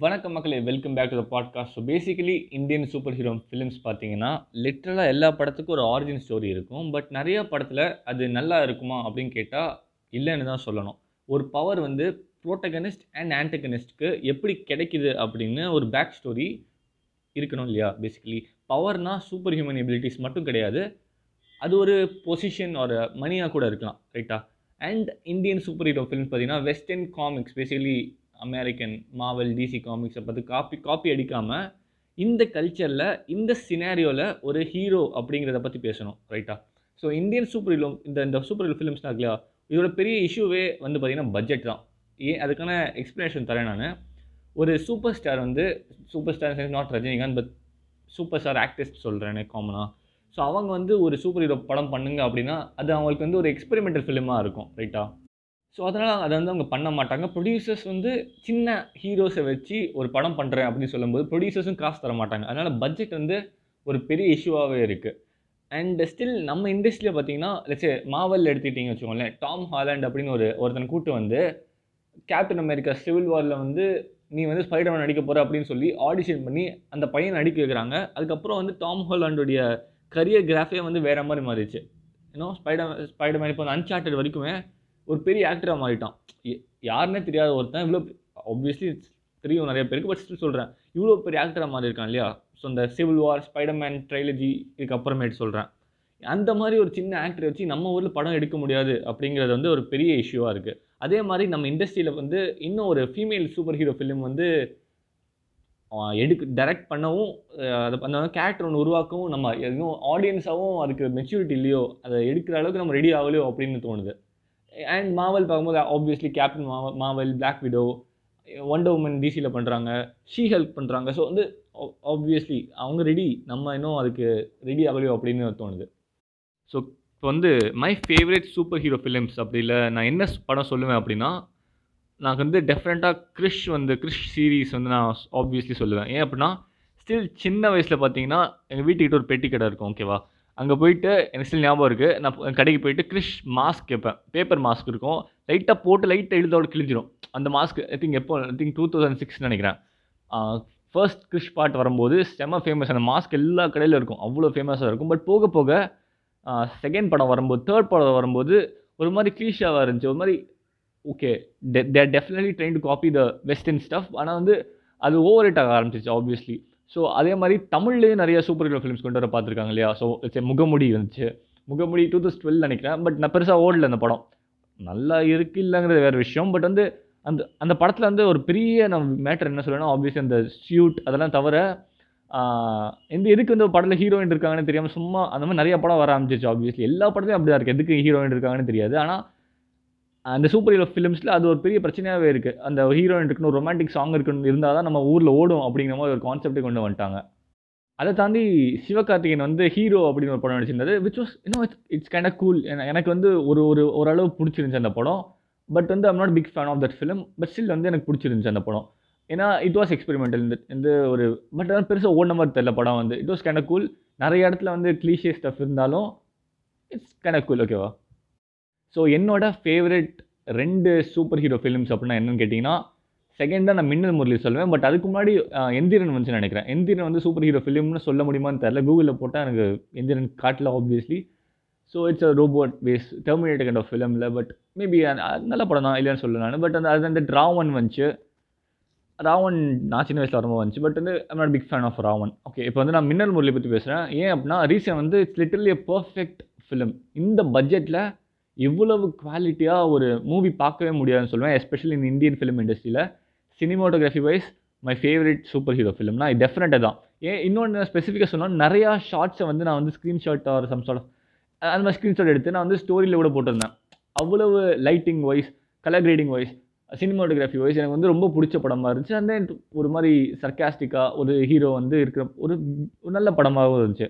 வணக்கம் மக்களே welcome back to the podcast so basically Indian super hero films பார்த்தீங்கன்னா லிட்ரலாக எல்லா படத்துக்கும் ஒரு ஆரிஜின் ஸ்டோரி இருக்கும். பட் நிறைய படத்தில் அது நல்லா இருக்குமா அப்படின்னு கேட்டால் இல்லைன்னு தான் சொல்லணும். ஒரு பவர் வந்து ப்ரோட்டகனிஸ்ட் அண்ட் ஆன்டகனிஸ்ட்க்கு எப்படி கிடைக்குது அப்படின்னு ஒரு பேக் ஸ்டோரி இருக்கணும் இல்லையா பேசிக்கலி பவர்னால் சூப்பர் ஹியூமன் எபிலிட்டிஸ் மட்டும் கிடையாது. அது ஒரு பொசிஷன் ஒரு மணியாக கூட இருக்கலாம் ரைட்டா and Indian super hero films பார்த்தீங்கன்னா western comics basically American Marvel DC காமிக்ஸை பார்த்து காப்பி காப்பி அடிக்காமல் இந்த கல்ச்சரில் இந்த சினாரியோவில் ஒரு ஹீரோ அப்படிங்கிறத பற்றி பேசணும் ரைட்டா ஸோ இந்தியன் சூப்பர் ஹீரோ இந்த இந்த சூப்பர் ஹீரோ ஃபிலிம்ஸ்னா இல்லையா இதோட பெரிய இஷ்யூவே வந்து பார்த்திங்கன்னா பட்ஜெட் தான். ஏன் அதுக்கான எக்ஸ்ப்ளனேஷன் தரேன் நான். ஒரு சூப்பர் ஸ்டார் வந்து super star not Rajinikanth but super star artist சொல்கிறேன் காமனாக ஸோ அவங்க வந்து ஒரு சூப்பர் ஹீரோ படம் பண்ணுங்க அப்படின்னா அது அவங்களுக்கு வந்து ஒரு எக்ஸ்பெரிமெண்டல் ஃபிலிமாக இருக்கும் ரைட்டா ஸோ அதனால் அதை வந்து அவங்க பண்ண மாட்டாங்க. ப்ரொடியூசர்ஸ் வந்து சின்ன ஹீரோஸை வச்சு ஒரு படம் பண்ணுறேன் அப்படின்னு சொல்லும்போது ப்ரொடியூசர்ஸும் காசு தர மாட்டாங்க. அதனால் பட்ஜெட் வந்து ஒரு பெரிய இஷ்யூவாகவே இருக்குது அண்ட் ஸ்டில் நம்ம இண்டஸ்ட்ரியில் பார்த்தீங்கன்னா லட்சே மாவல் எடுத்துக்கிட்டிங்க வச்சுக்கோங்களேன். டாம் ஹாலண்ட் அப்படின்னு ஒரு ஒருத்தன் கூட்டு வந்து கேப்டன் அமெரிக்கா சிவில் வாரில் வந்து நீ வந்து ஸ்பைடர்மேன் நடிக்க போகிற அப்படின்னு சொல்லி ஆடிஷன் பண்ணி அந்த பையன் நடிக்க வைக்கிறாங்க. அதுக்கப்புறம் வந்து டாம் ஹாலண்டுடைய கரியர் கிராஃபே வந்து வேறு மாதிரி மாறிடுச்சு. ஏன்னா ஸ்பைடர் ஸ்பைடர்மேன் இப்போ அந்த அன்சார்ட்டட் வரைக்குமே ஒரு பெரிய ஆக்டராக மாறிட்டான். யாருன்னே தெரியாத ஒருத்தன் இவ்வளோ ஆப்வியஸ்லி தெரியும் நிறைய பேருக்கு பட் ஸ்டில் சொல்கிறேன் இவ்வளோ பெரிய ஆக்டராக மாறி இருக்கான் இல்லையா? ஸோ இந்த சிவில் வார் ஸ்பைடர்மேன் ட்ரைலஜி இதுக்கு அப்புறமேட்டு சொல்கிறேன் அந்த மாதிரி ஒரு சின்ன ஆக்டரை வச்சு நம்ம ஊரில் படம் எடுக்க முடியாது அப்படிங்கிறது வந்து ஒரு பெரிய இஷ்யூவாக இருக்குது அதே மாதிரி நம்ம இண்டஸ்ட்ரியில் வந்து இன்னும் ஒரு ஃபீமேல் சூப்பர் ஹீரோ ஃபிலிம் வந்து எடுக்க டைரக்ட் பண்ணவும் அதை அந்த கேரக்டர் ஒன்று உருவாக்கவும் நம்ம எதுவும் ஆடியன்ஸாகவும் அதுக்கு மெச்சூரிட்டி இல்லையோ அதை எடுக்கிற அளவுக்கு நம்ம ரெடி ஆகலையோ அப்படின்னு தோணுது. அண்ட் மாவல் பார்க்கும்போது obviously Captain Marvel Marvel Black Widow Wonder Woman டிசியில் பண்ணுறாங்க ஷீ ஹெல்ப் பண்ணுறாங்க ஸோ வந்து ஆப்வியஸ்லி அவங்க ரெடி நம்ம இன்னும் அதுக்கு ரெடி ஆகலையோ அப்படின்னு தோணுது. ஸோ இப்போ வந்து my favourite super hero films அப்படி இல்லை நான் என்ன படம் சொல்லுவேன் அப்படின்னா நான் வந்து டெஃபரெண்ட்டாக கிறிஷ் வந்து கிறிஷ் சீரீஸ் வந்து நான் ஆப்வியஸ்லி சொல்லுவேன். ஏன் அப்படின்னா ஸ்டில் சின்ன வயசில் பார்த்தீங்கன்னா எங்கள் வீட்டுக்கிட்ட ஒரு பெட்டி கடை இருக்கும் ஓகேவா அங்கே போயிட்டு எனக்கு ஸ்டில் ஞாபகம் இருக்குது நான் கடைக்கு போயிட்டு கிறிஷ் மாஸ்க் கேட்பேன். பேப்பர் மாஸ்க் இருக்கும். லைட்டாக போட்டு லைட்டாக எழுதோட கிழிஞ்சிரும். அந்த மாஸ்க் ஐ திங்க் எப்போ I think two thousand six நினைக்கிறேன். ஃபர்ஸ்ட் கிறிஷ் பாட் வரும்போது செம்ம ஃபேமஸ் அந்த மாஸ்க் எல்லா கடையிலும் இருக்கும். அவ்வளோ ஃபேமஸாக இருக்கும். பட் போக போக செகண்ட் படம் வரும்போது தேர்ட் படம் வரும்போது ஒரு மாதிரி கிளீஷாக இருந்துச்சு. ஒரு மாதிரி okay there definitely trying to copy the western stuff ஆனால் வந்து அது ஓவர் ரேட் ஆக ஆரம்பிச்சிச்சு ஆப்வியஸ்லி ஸோ அதே மாதிரி தமிழ்லேயும் நிறைய சூப்பர் ஹீரோ ஃபிலிம்ஸ் கொண்டு வர பார்த்துருக்காங்க இல்லையா? ஸோ முகமுடி வந்துச்சு முகமுடி டூ தௌசண்ட் டுவெல் நினைக்கிறேன். பட் நான் பெருசாக ஓடல அந்த படம். நல்லா இருக்கு இல்லைங்கிறது வேறு விஷயம். பட் வந்து அந்த அந்த படத்தில் வந்து ஒரு பெரிய நம்ம மேட்டர் என்ன சொல்லணும் ஆப்வியஸ்லி அந்த ஷூட் அதெல்லாம் தவிர இந்த எதுக்கு வந்து படத்தில் ஹீரோயின் இருக்காங்கன்னு தெரியாமல் சும்மா அந்த மாதிரி நிறைய படம் வர ஆரம்பிச்சிச்சு ஆப்வியஸ்லி எல்லா படத்துலையும் அப்படி தான் இருக்குது எதுக்கு ஹீரோயின் இருக்காங்கன்னு தெரியாது. ஆனால் அந்த சூப்பர் ஹீரோ ஃபிலிம்ஸில் அது ஒரு பெரிய பிரச்சனையாகவே இருக்குது அந்த ஹீரோயின் இருக்கணும் ஒரு ரொமான்டிக் சாங் இருக்குன்னு இருந்தால் தான் நம்ம ஊரில் ஓடும் அப்படிங்கிற மாதிரி ஒரு கான்செப்டே கொண்டு வந்துட்டாங்க. அதை தாண்டி சிவகார்த்திகேயன் வந்து ஹீரோ அப்படின்னு ஒரு படம் நடிச்சிருந்தது விச் வாஸ் இன்னும் it's it's kind of cool எனக்கு வந்து ஒரு ஒரு ஓரளவு பிடிச்சிருந்துச்சு அந்த படம். பட் வந்து I'm not big fan of that film but still வந்து எனக்கு பிடிச்சிருந்துச்சு அந்த படம். ஏன்னா இட் வாஸ் எக்ஸ்பெரிமெண்டல் இந்த இந்த ஒரு பட் அதான் பெருசாக ஓட மாதிரி தெரில படம் வந்து. It was kind of cool நிறைய இடத்துல வந்து கிளீஷே ஸ்டஃப் இருந்தாலும் இட்ஸ் கைண்ட் ஆஃப் கூல் ஓகேவா ஸோ என்னோட ஃபேவரட் ரெண்டு சூப்பர் ஹீரோ ஃபிலிம்ஸ் அப்படின்னா என்னென்னு கேட்டிங்கன்னா செகண்டாக நான் மின்னல் முரளி சொல்லுவேன் பட் அதுக்கு முன்னாடி எந்திரன் வந்துச்சு நினைக்கிறேன். எந்திரன் வந்து சூப்பர் ஹீரோ ஃபிலிம்னு சொல்ல முடியுமான்னு தெரில கூகுளில் போட்டால் எனக்கு எந்திரன் காட்டல obviously so it's a robot base terminator kind of ஃபிலிமில் பட் மேபி நல்ல படம் தான். இல்லைன்னு சொல்ல நான். பட் அந்த அது வந்து ராவன் வந்துச்சு. ராவன் நான் சின்ன வயசில் வரும்போது வந்துச்சு. பட் வந்து I'm not big fan of Raavan okay இப்போ வந்து நான் மின்னல் முரளி பற்றி பேசுகிறேன் ஏன் அப்படின்னா ரீசன் வந்து it's literally a perfect film இந்த பட்ஜெட்டில் இவ்வளவு குவாலிட்டியாக ஒரு மூவி பார்க்கவே முடியாதுன்னு சொல்லுவேன் எஸ்பெஷலி இந்த இந்தியன் ஃபிலிம் இண்டஸ்ட்ரியில் cinematography wise my favourite super hero ஃபிலிம்னா இது டெஃபினட்டாக தான். ஏன் இன்னொன்று ஸ்பெசிஃபிக்காக சொன்னால் நிறையா ஷார்ட்ஸை வந்து நான் வந்து ஸ்க்ரீன்ஷாட் ஆர் சம் சார்ட் அந்த மாதிரி ஸ்க்ரீன்ஷாட் எடுத்து நான் வந்து ஸ்டோரியில் கூட போட்டிருந்தேன். அவ்வளவு lighting wise colour grading wise cinematography wise எனக்கு வந்து ரொம்ப பிடிச்ச படமாக இருந்துச்சு. அண்ட் தென் ஒரு மாதிரி சர்க்காஸ்டிக்காக ஒரு ஹீரோ வந்து இருக்கிற ஒரு நல்ல படமாகவும் இருந்துச்சு.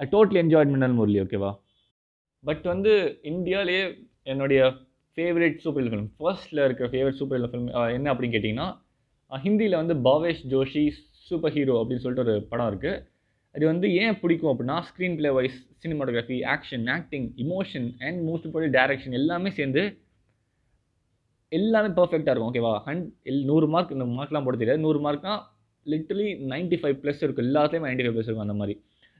ஐ டோட்டலி என்ஜாய்மெண்டல் முரளி ஓகேவா பட் வந்து இந்தியாவிலேயே என்னுடைய ஃபேவரட் சூப்பர் ஹீரோ ஃபிலிம் ஃபர்ஸ்ட்டில் இருக்கிற ஃபேவரட் சூப்பர் ஹீரோ ஃபிலிம் என்ன அப்படின்னு கேட்டிங்கன்னா ஹிந்தியில் வந்து பாவேஷ் ஜோஷி சூப்பர் ஹீரோ அப்படின்னு சொல்லிட்டு ஒரு படம் இருக்குது அது வந்து ஏன் பிடிக்கும் அப்படின்னா screen play wise cinematography action acting emotion and most important direction எல்லாமே சேர்ந்து எல்லாமே பர்ஃபெக்டாக இருக்கும் ஓகேவா ஹண்ட் எல் நூறு மார்க் இந்த மார்க்லாம் போட தெரியாது. நூறு மார்க்னால் லிட்டலி நைன்ட்டி ஃபைவ் ப்ளஸ் இருக்கும் எல்லாத்துலேயும் நைன்ட்டி ஃபைவ் ப்ளஸ் இருக்கும் அந்த மாதிரி.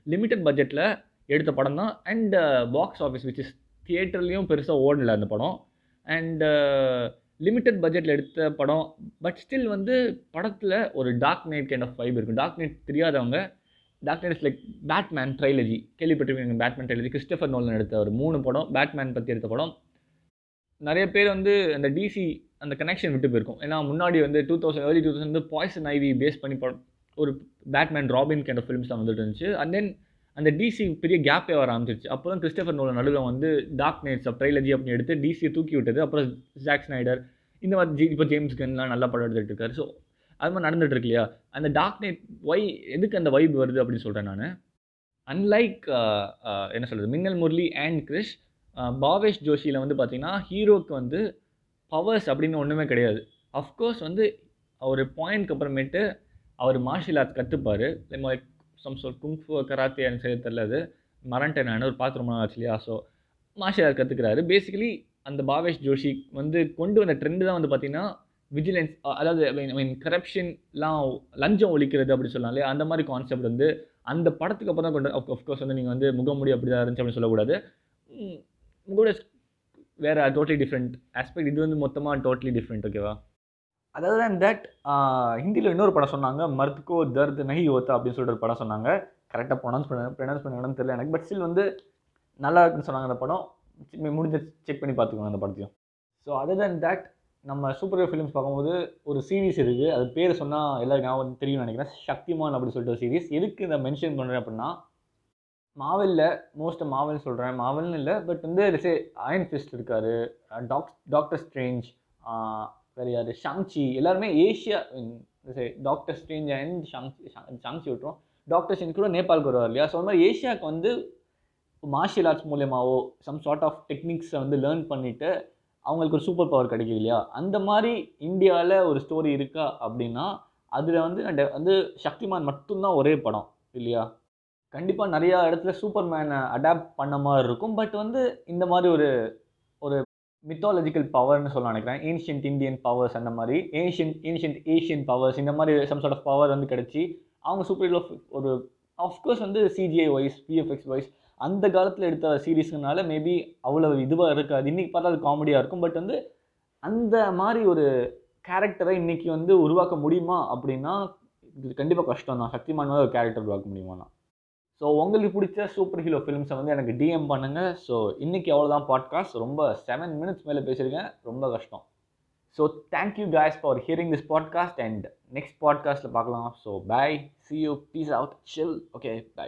லிமிட்டட் பட்ஜெட்டில் எடுத்த படம் தான். And box office which is தியேட்டர்லேயும் பெருசாக ஓடல அந்த படம். அண்டு லிமிட்டட் பட்ஜெட்டில் எடுத்த படம் பட் ஸ்டில் வந்து படத்தில் ஒரு dark knight kind of vibe இருக்கும். டார்க் நைட் தெரியாதவங்க dark knight is like Batman trilogy கேள்விப்பட்டிருக்கீங்க Batman trilogy Christopher Nolan எடுத்த ஒரு மூணு படம் பேட்மேன் பற்றி எடுத்த படம். நிறைய பேர் வந்து அந்த டிசி அந்த கனெக்ஷன் விட்டு போயிருக்கும். ஏன்னா முன்னாடி வந்து two thousand early two thousand வந்து பாய்சன் ஐவி பேஸ் பண்ணி படம் ஒரு Batman Robin kind of films தான் வந்துட்டு இருந்துச்சு. அண்ட் தென் அந்த டிசி பெரிய கேப்பே வர ஆரம்பிச்சிருச்சு. அப்போ தான் கிறிஸ்டபர் நோலன் நடுவில் வந்து டார்க் நைட்ஸ் ட்ரைலஜி அப்படின்னு எடுத்து டிசியை தூக்கி விட்டது. அப்புறம் ஜாக் ஸ்னைடர் இந்த மாதிரி ஜி இப்போ ஜேம்ஸ் கன்லாம் நல்லா படம் எடுத்துகிட்டு இருக்காரு. ஸோ அது மாதிரி நடந்துட்டு இருக்கு இல்லையா? அந்த டார்க் நைட் ஒய் எதுக்கு அந்த வைப் வருது அப்படின்னு சொல்கிறேன் நான். அன்லைக் uh, uh, என்ன சொல்கிறது மின்னல் முரளி அண்ட் கிறிஷ் பாவேஷ் ஜோஷியில் வந்து பார்த்திங்கன்னா ஹீரோக்கு வந்து பவர்ஸ் அப்படின்னு ஒன்றுமே கிடையாது. அஃப்கோர்ஸ் வந்து ஒரு பாயிண்ட்க்கு அப்புறமேட்டு அவர் மார்ஷியல் ஆர்ட்ஸ் கற்றுப்பார் சம் சொல் குங்ஃபு கராத்தே எனக்கு செய்ய தெரில அது மறந்துட்டேன் நான். ஒரு பார்த்து ரொம்ப நாள் ஆச்சு இல்லையா ஸோ மார்ஷல் ஆர்ட் கற்றுக்கிறாரு பேசிக்கலி அந்த பாவேஷ் ஜோஷி வந்து கொண்டு வந்த ட்ரெண்டு தான் வந்து பார்த்தீங்கன்னா விஜிலன்ஸ் அதாவது ஐ மீன் கரப்ஷன்லாம் லஞ்சம் ஒழிக்கிறது அப்படி சொல்லலாம் இல்லையா? அந்த மாதிரி கான்செப்ட் வந்து அந்த படத்துக்கு அப்புறம் தான் கொண்டு அஃப்கோர்ஸ் வந்து நீங்கள் வந்து முகமுடி அப்படி தான் இருந்துச்சு அப்படின்னு சொல்லக்கூடாது. முகமுடி வேறு டோட்டலி டிஃப்ரெண்ட் ஆஸ்பெக்ட் இது வந்து மொத்தமாக டோட்டலி டிஃப்ரெண்ட் ஓகேவா அதாவது தான் தட் ஹிந்தியில் இன்னொரு படம் சொன்னாங்க மர்த்கோ தர்த் நஹி ஓத்தா அப்படின்னு சொல்லிட்டு ஒரு படம் சொன்னாங்க. கரெக்டாக ப்ரொனவுன்ஸ் பண்ண ப்ரொனவுன்ஸ் பண்ணணும்னு தெரியல எனக்கு. பட் ஸ்டில் வந்து நல்லா இருக்குன்னு சொன்னாங்க அந்த படம். முடிஞ்ச செக் பண்ணி பார்த்துக்கோங்க அந்த படத்தையும். ஸோ அதர் தேன் தட் நம்ம சூப்பர் ஹீரோ ஃபிலிம்ஸ் பார்க்கும்போது ஒரு சீரீஸ் இருக்குது அது பேர் சொன்னால் எல்லாருக்கும் ஞாபகம் தெரியும்னு நினைக்கிறேன். சக்திமான் அப்படின்னு சொல்லிட்டு ஒரு சீரீஸ் எதுக்கு இதை மென்ஷன் பண்ணுறேன் அப்படின்னா மாவலில் மோஸ்ட் மாவல் சொல்கிறேன் மாவல்னு இல்லை பட் வந்து சே அயன் ஃபிஸ்ட் இருக்கார். டாக் டாக்டர் ஸ்ட்ரேஞ்ச் வேறு யார் ஷாங்சி எல்லாருமே Asia Doctor Strange and Shang Chi Shang Chi விட்டுரும். டாக்டர் ஸ்ட்ரேஞ்ச் கூட நேபாளுக்கு வருவார் இல்லையா ஸோ அது மாதிரி ஏஷியாவுக்கு வந்து மார்ஷியல் ஆர்ட்ஸ் மூலியமாவோ சம் சார்ட் ஆஃப் டெக்னிக்ஸை வந்து லேர்ன் பண்ணிவிட்டு அவங்களுக்கு ஒரு சூப்பர் பவர் கிடைக்குது இல்லையா? அந்த மாதிரி இந்தியாவில் ஒரு ஸ்டோரி இருக்கா அப்படின்னா அதில் வந்து வந்து சக்திமான் மட்டும்தான் ஒரே படம் இல்லையா? கண்டிப்பாக நிறையா இடத்துல சூப்பர் மேனை அடாப்ட் பண்ண மாதிரி இருக்கும். பட் வந்து இந்த மாதிரி ஒரு ஒரு மித்தாலஜிக்கல் பவர்னு சொல்ல நினைக்கிறேன். ஏன்ஷியன்ட் இந்தியன் பவர்ஸ் அந்த மாதிரி ஏன்ஷியன்ட் ஏன்ஷியன்ட் ஏஷியன் பவர்ஸ் இந்த மாதிரி சம் சார்ட் ஆஃப் பவர் வந்து கிடச்சி அவங்க சூப்பர் ஹீரோ ஒரு ஆஃப்கோர்ஸ் வந்து சிஜிஐ வைஸ் பிஎஃப்எக்ஸ் வைஸ் அந்த காலத்தில் எடுத்த சீரீஸ்னால மேபி அவ்வளோ இதுவாக இருக்காது. இன்றைக்கி பார்த்தா அது காமெடியாக இருக்கும். பட் வந்து அந்த மாதிரி ஒரு கேரக்டரை இன்றைக்கி வந்து உருவாக்க முடியுமா அப்படின்னா இது கண்டிப்பாக கஷ்டம் தான் சக்திமான் ஒரு கேரக்டர் உருவாக்க முடியுமாண்ணா ஸோ உங்களுக்கு பிடிச்ச சூப்பர் ஹீரோ ஃபிலிம்ஸை வந்து எனக்கு டிஎம் பண்ணுங்கள் ஸோ இன்றைக்கி அவ்வளோதான் பாட்காஸ்ட் ரொம்ப செவன் மினிட்ஸ் மேலே பேசியிருக்கேன். ரொம்ப கஷ்டம். So thank you guys for hearing this podcast and next பாட்காஸ்ட்டில் பார்க்கலாம். So bye see you peace out chill okay bye